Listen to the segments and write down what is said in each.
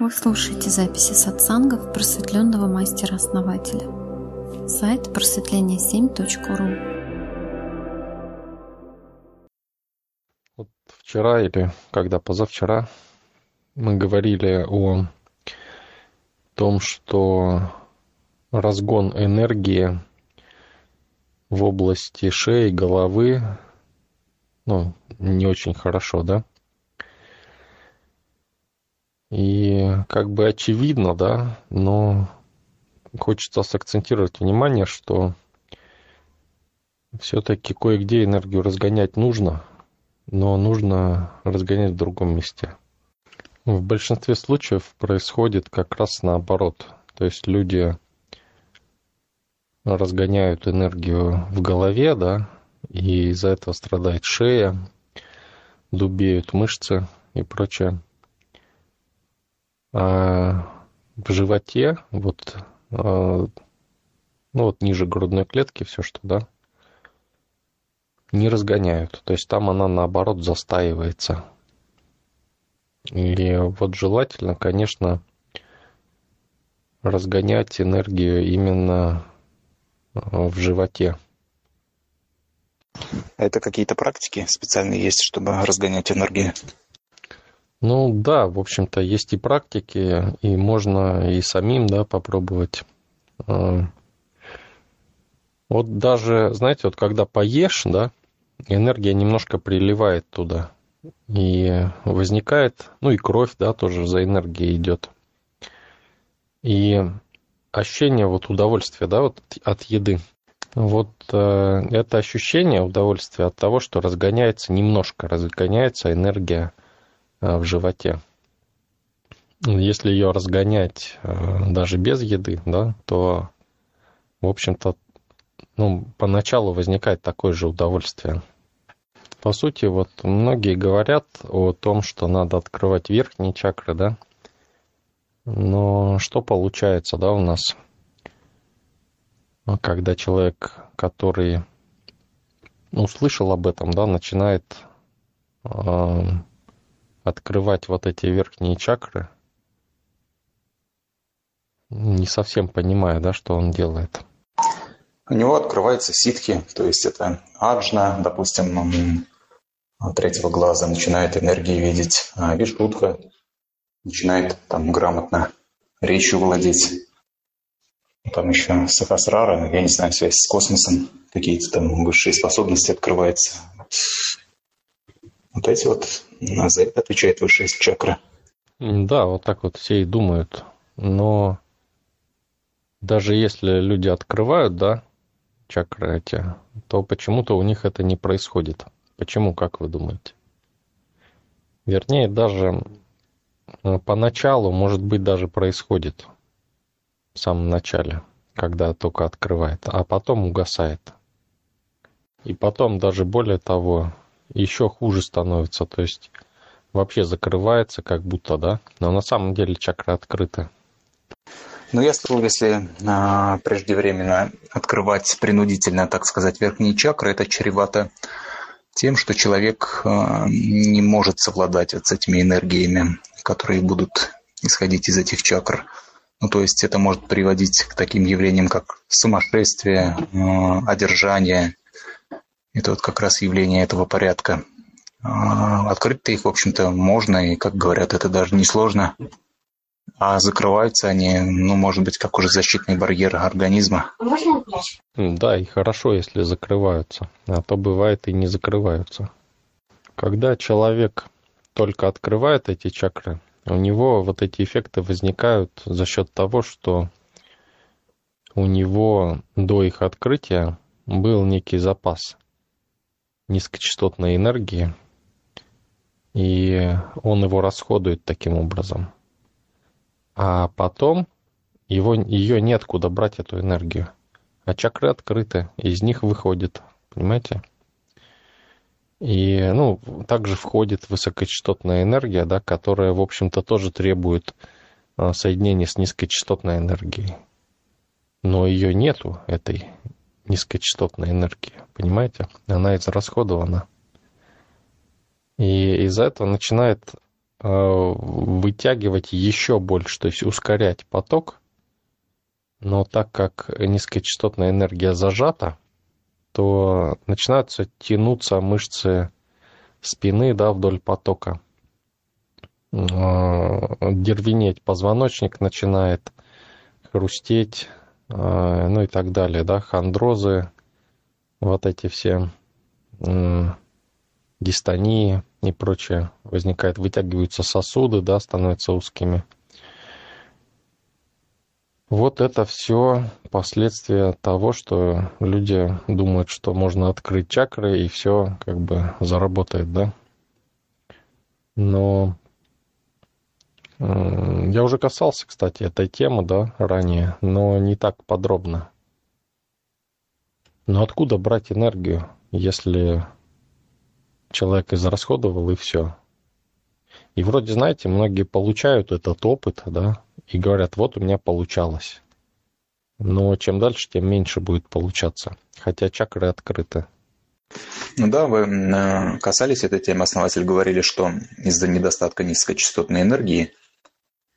Вы слушаете записи сатсангов просветленного мастера-основателя. Сайт просветление7.ру Вот вчера или когда позавчера мы говорили о том, что разгон энергии в области шеи, головы, ну, не очень хорошо, да? И как бы очевидно, да, но хочется сакцентировать внимание, что все-таки кое-где энергию разгонять нужно, но нужно разгонять в другом месте. В большинстве случаев происходит как раз наоборот. То есть люди разгоняют энергию в голове, да, и из-за этого страдает шея, дубеют мышцы и прочее. А в животе, вот, а, ну вот ниже грудной клетки, все что, да, не разгоняют. То есть там она наоборот застаивается. И вот желательно, конечно, разгонять энергию именно а, в животе. Это какие-то практики специальные есть, чтобы разгонять энергию? Ну да, в общем-то, есть и практики, и можно и самим, да, попробовать. А, вот даже, знаете, вот когда поешь, да, энергия немножко приливает туда. И возникает, ну и кровь, да, тоже за энергией идет. И ощущение вот удовольствия, да, вот от еды. Вот э, это ощущение удовольствия от того, что разгоняется немножко, разгоняется энергия в животе. Если ее разгонять э, даже без еды, да, то, в общем-то, ну, поначалу возникает такое же удовольствие. По сути, вот многие говорят о том, что надо открывать верхние чакры, да, но что получается, да, у нас, когда человек, который услышал об этом, да, начинает э, открывать вот эти верхние чакры, не совсем понимая, да, что он делает. У него открывается ситхи, то есть это аджна, допустим, третьего глаза начинает энергии видеть, а вишудха начинает там грамотно речью владеть. Там еще сахасрара, я не знаю, связь с космосом, какие-то там высшие способности открываются. Вот эти вот, за это отвечает высшая чакра. Да, вот так вот все и думают. Но даже если люди открывают, да, чакры эти, то почему-то у них это не происходит. Почему, как вы думаете? Вернее, даже поначалу, может быть, даже происходит в самом начале, когда только открывает, а потом угасает. И потом даже более того, еще хуже становится, то есть вообще закрывается как будто, да, но на самом деле чакра открыта. Ну, я слышал, если а, преждевременно открывать принудительно, так сказать, верхние чакры, это чревато тем, что человек а, не может совладать вот с этими энергиями, которые будут исходить из этих чакр. Ну, то есть это может приводить к таким явлениям, как сумасшествие, а, одержание, это вот как раз явление этого порядка. А, открыть-то их, в общем-то, можно, и, как говорят, это даже не сложно. А закрываются они, ну, может быть, как уже защитный барьер организма. Да, и хорошо, если закрываются. А то бывает и не закрываются. Когда человек только открывает эти чакры, у него вот эти эффекты возникают за счет того, что у него до их открытия был некий запас низкочастотной энергии, и он его расходует таким образом. А потом его, ее неоткуда брать, эту энергию. А чакры открыты, из них выходит, понимаете? И, ну, также входит высокочастотная энергия, да, которая, в общем-то, тоже требует а, соединения с низкочастотной энергией. Но ее нету, этой низкочастотной энергии, понимаете? Она израсходована. И из-за этого начинает вытягивать еще больше, то есть ускорять поток, но так как низкочастотная энергия зажата, то начинаются тянуться мышцы спины да, вдоль потока. Дервенеть позвоночник начинает, хрустеть, ну и так далее, да, хондрозы, вот эти все дистонии и прочее возникает, вытягиваются сосуды, да, становятся узкими. Вот это все последствия того, что люди думают, что можно открыть чакры и все как бы заработает, да. Но я уже касался, кстати, этой темы, да, ранее, но не так подробно. Но откуда брать энергию, если человек израсходовал и все? И вроде, знаете, многие получают этот опыт, да, и говорят, вот у меня получалось. Но чем дальше, тем меньше будет получаться. Хотя чакры открыты. Ну да, вы э, касались этой темы. Основатель говорили, что из-за недостатка низкочастотной энергии э,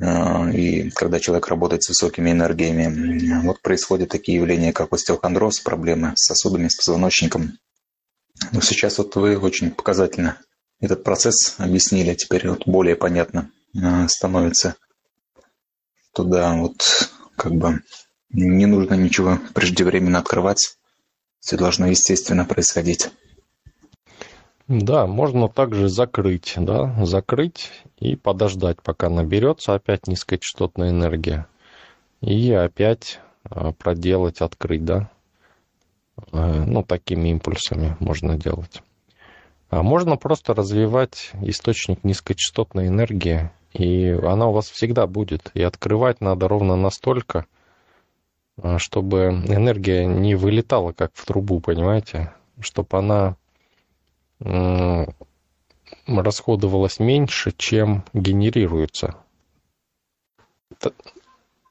и когда человек работает с высокими энергиями, вот происходят такие явления, как остеохондроз, проблемы с сосудами, с позвоночником. Но сейчас вот вы очень показательно этот процесс объяснили, теперь вот более понятно э, становится туда вот как бы не нужно ничего преждевременно открывать. Все должно естественно происходить. Да, можно также закрыть, да, закрыть и подождать, пока наберется опять низкочастотная энергия. И опять а, проделать, открыть, да. А, ну, такими импульсами можно делать. А можно просто развивать источник низкочастотной энергии и она у вас всегда будет. И открывать надо ровно настолько, а, чтобы энергия не вылетала как в трубу, понимаете? Чтобы она расходовалась меньше, чем генерируется.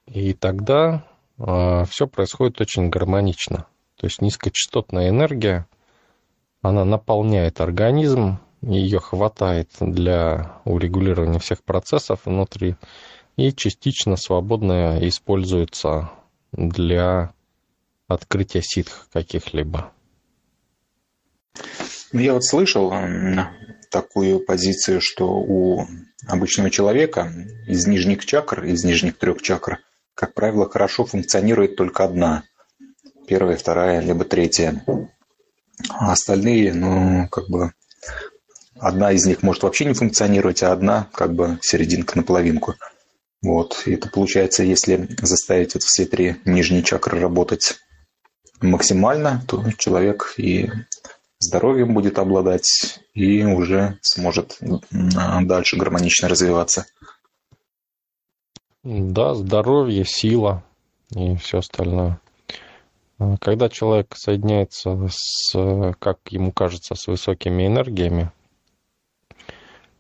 И тогда а, все происходит очень гармонично. То есть низкочастотная энергия, она наполняет организм, ее хватает для урегулирования всех процессов внутри и частично свободно используется для открытия ситх каких-либо. Ну, я вот слышал такую позицию, что у обычного человека из нижних чакр, из нижних трех чакр, как правило, хорошо функционирует только одна. Первая, вторая, либо третья. А остальные, ну, как бы одна из них может вообще не функционировать, а одна как бы серединка на половинку. Вот. И это получается, если заставить вот все три нижние чакры работать максимально, то человек и здоровьем будет обладать, и уже сможет дальше гармонично развиваться. Да, здоровье, сила и все остальное. Когда человек соединяется с, как ему кажется, с высокими энергиями,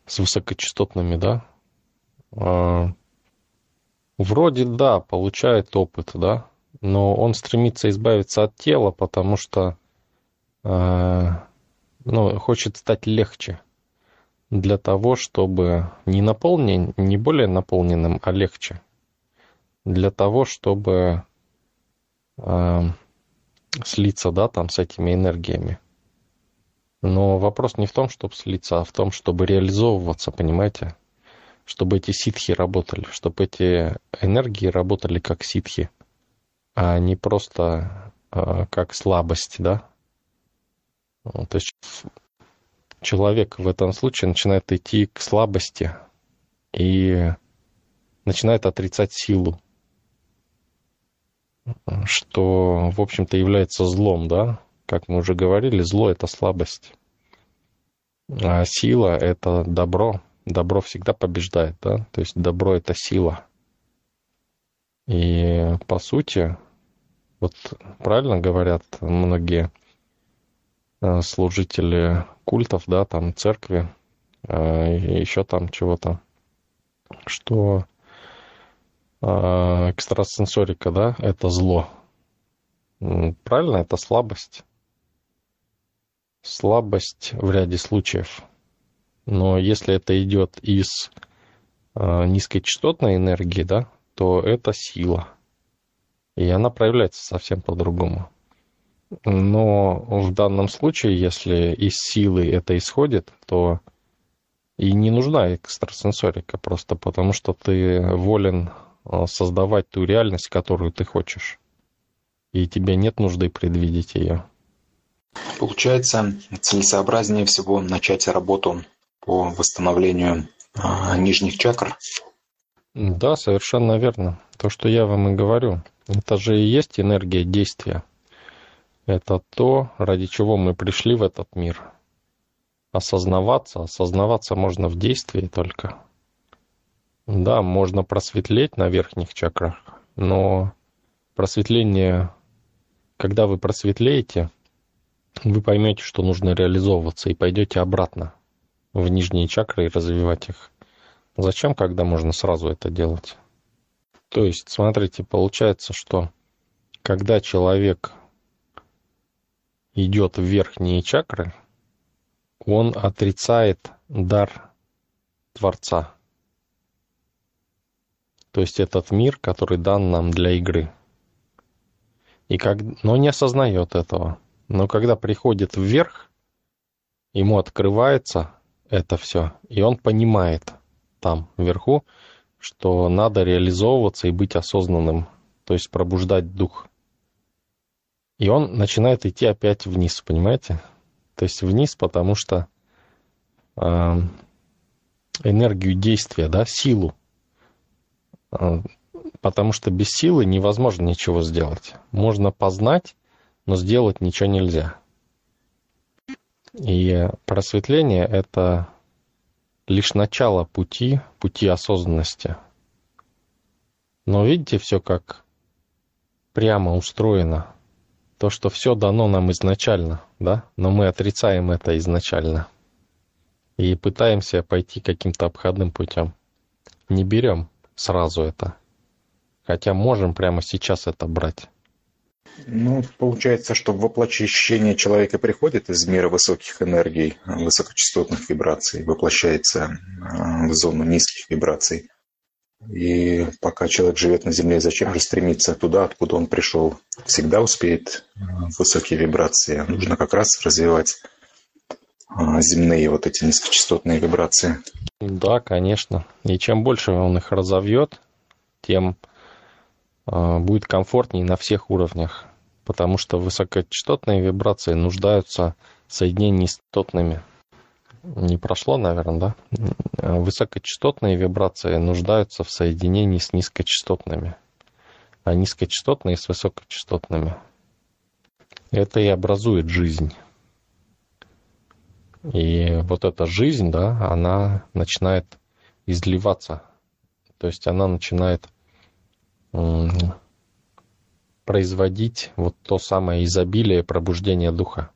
с высокочастотными, да, а, вроде да, получает опыт, да, но он стремится избавиться от тела, потому что а, ну, хочет стать легче для того, чтобы не наполнен, не более наполненным, а легче. Для того, чтобы э, слиться, да, там с этими энергиями. Но вопрос не в том, чтобы слиться, а в том, чтобы реализовываться, понимаете? Чтобы эти ситхи работали, чтобы эти энергии работали как ситхи, а не просто э, как слабость, да? То есть человек в этом случае начинает идти к слабости и начинает отрицать силу, что, в общем-то, является злом, да? Как мы уже говорили, зло — это слабость. А сила — это добро. Добро всегда побеждает, да? То есть добро — это сила. И, по сути, вот правильно говорят многие служители культов, да, там церкви, э, еще там чего-то, что э, экстрасенсорика, да, это зло. Правильно, это слабость слабость в ряде случаев. Но если это идет из э, низкочастотной энергии, да, то это сила. И она проявляется совсем по-другому. Но в данном случае, если из силы это исходит, то и не нужна экстрасенсорика просто потому, что ты волен э, создавать ту реальность, которую ты хочешь. И тебе нет нужды предвидеть ее. Получается, целесообразнее всего начать работу по восстановлению а, нижних чакр. Да, совершенно верно. То, что я вам и говорю, это же и есть энергия действия. Это то, ради чего мы пришли в этот мир. Осознаваться, осознаваться можно в действии только. Да, можно просветлеть на верхних чакрах, но просветление, когда вы просветлеете, вы поймете, что нужно реализовываться и пойдете обратно в нижние чакры и развивать их. Зачем, когда можно сразу это делать? То есть, смотрите, получается, что когда человек идет в верхние чакры, он отрицает дар Творца. То есть этот мир, который дан нам для игры. И как... Но не осознает этого. Но когда приходит вверх, ему открывается это все, и он понимает там, вверху, что надо реализовываться и быть осознанным, то есть пробуждать дух. И он начинает идти опять вниз, понимаете? То есть вниз, потому что э, энергию действия, да, силу. Э, потому что без силы невозможно ничего сделать. Можно познать, но сделать ничего нельзя. И просветление — это лишь начало пути, пути осознанности. Но видите, все как прямо устроено. То, что все дано нам изначально, да, но мы отрицаем это изначально. И пытаемся пойти каким-то обходным путем. Не берем сразу это. Хотя можем прямо сейчас это брать. Ну, получается, что воплощение человека приходит из мира высоких энергий, высокочастотных вибраций, воплощается а, в зону низких вибраций. И пока человек живет на Земле, зачем же стремиться туда, откуда он пришел? Всегда успеет а, высокие вибрации. Нужно как раз развивать а, земные вот эти низкочастотные вибрации. Да, конечно. И чем больше он их разовьет, тем а, будет комфортнее на всех уровнях, потому что высокочастотные вибрации нуждаются в соединении с частотными. Не прошло, наверное, да? Высокочастотные вибрации нуждаются в соединении с низкочастотными, а низкочастотные с высокочастотными. Это и образует жизнь. И вот эта жизнь, да, она начинает изливаться. То есть она начинает производить вот то самое изобилие пробуждения духа.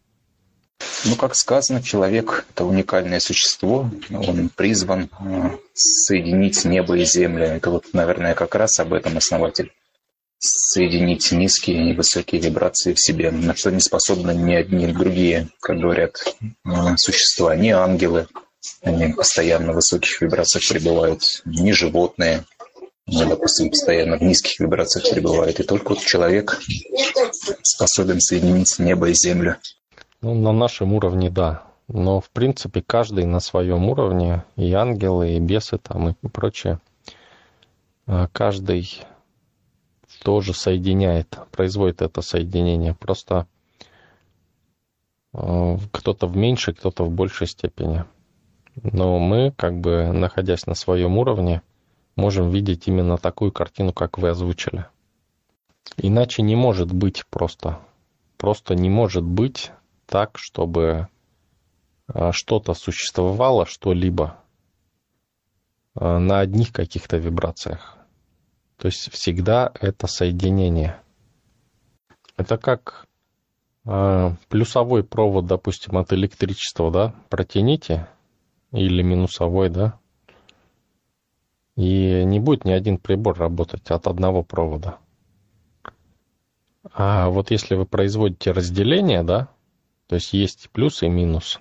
Ну, как сказано, человек – это уникальное существо, он призван э, соединить небо и землю. Это вот, наверное, как раз об этом основатель. Соединить низкие и высокие вибрации в себе, на что не способны ни одни другие, как говорят, э, существа, ни ангелы, они постоянно в высоких вибрациях пребывают, ни животные – ну, допустим, постоянно в низких вибрациях пребывает, и только вот человек способен соединить небо и землю. Ну, на нашем уровне, да. Но, в принципе, каждый на своем уровне, и ангелы, и бесы там, и прочее, а, каждый тоже соединяет, производит это соединение. Просто а, кто-то в меньшей, кто-то в большей степени. Но мы, как бы, находясь на своем уровне, можем видеть именно такую картину, как вы озвучили. Иначе не может быть просто. Просто не может быть так, чтобы а, что-то существовало, что-либо а, на одних каких-то вибрациях. То есть всегда это соединение. Это как э, плюсовой провод, допустим, от электричества, да, протяните, или минусовой, да, и не будет ни один прибор работать от одного провода. А вот если вы производите разделение, да, то есть есть плюс и минус,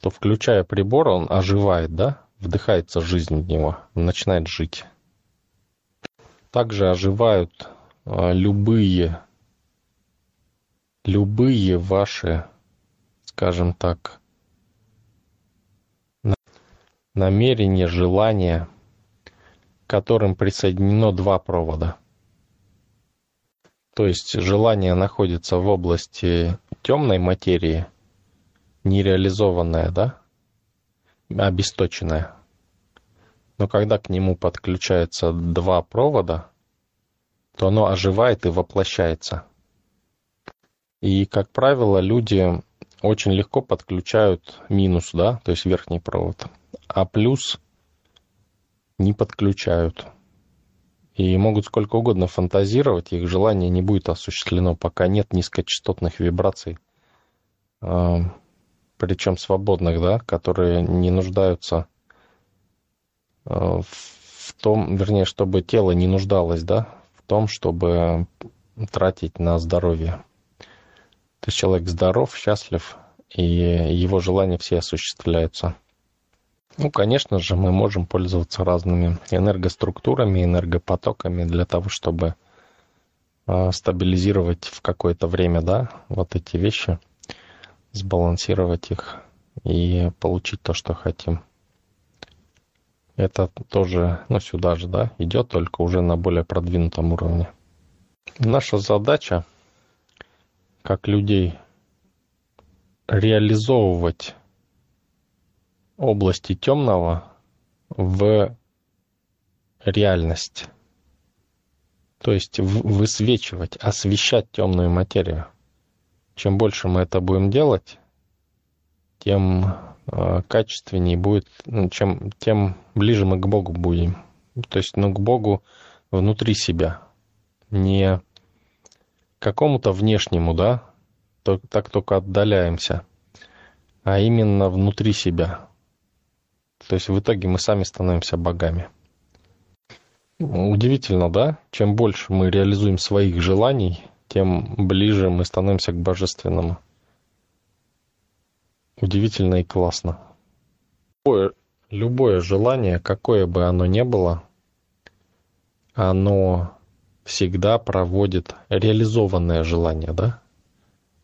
то включая прибор, он оживает, да? Вдыхается жизнь в него, начинает жить. Также оживают а, любые, любые ваши, скажем так, намерения, желания, к которым присоединено два провода. То есть желание находится в области темной материи, нереализованное, да, обесточенное. Но когда к нему подключаются два провода, то оно оживает и воплощается. И, как правило, люди очень легко подключают минус, да, то есть верхний провод, а плюс не подключают. И могут сколько угодно фантазировать, их желание не будет осуществлено, пока нет низкочастотных вибраций, а, причем свободных, да, которые не нуждаются а, в том, вернее, чтобы тело не нуждалось, да, в том, чтобы тратить на здоровье. То есть человек здоров, счастлив, и его желания все осуществляются. Ну, конечно же, мы можем пользоваться разными энергоструктурами, энергопотоками для того, чтобы э, стабилизировать в какое-то время, да, вот эти вещи, сбалансировать их и получить то, что хотим. Это тоже, ну, сюда же, да, идет, только уже на более продвинутом уровне. Наша задача, как людей, реализовывать области темного в реальность. То есть высвечивать, освещать темную материю. Чем больше мы это будем делать, тем э, качественнее будет, ну, чем, тем ближе мы к Богу будем. То есть, ну, к Богу внутри себя, не какому-то внешнему, да, так только отдаляемся, а именно внутри себя. То есть в итоге мы сами становимся богами. Удивительно, да? Чем больше мы реализуем своих желаний, тем ближе мы становимся к божественному. Удивительно и классно. Любое, любое желание, какое бы оно ни было, оно всегда проводит реализованное желание, да?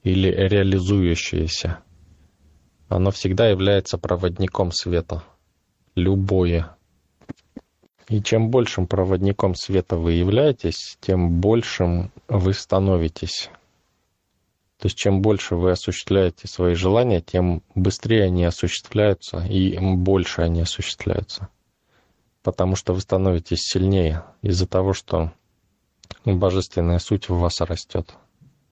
Или реализующееся. Оно всегда является проводником света любое. И чем большим проводником света вы являетесь, тем большим вы становитесь. То есть чем больше вы осуществляете свои желания, тем быстрее они осуществляются и больше они осуществляются. Потому что вы становитесь сильнее из-за того, что божественная суть в вас растет.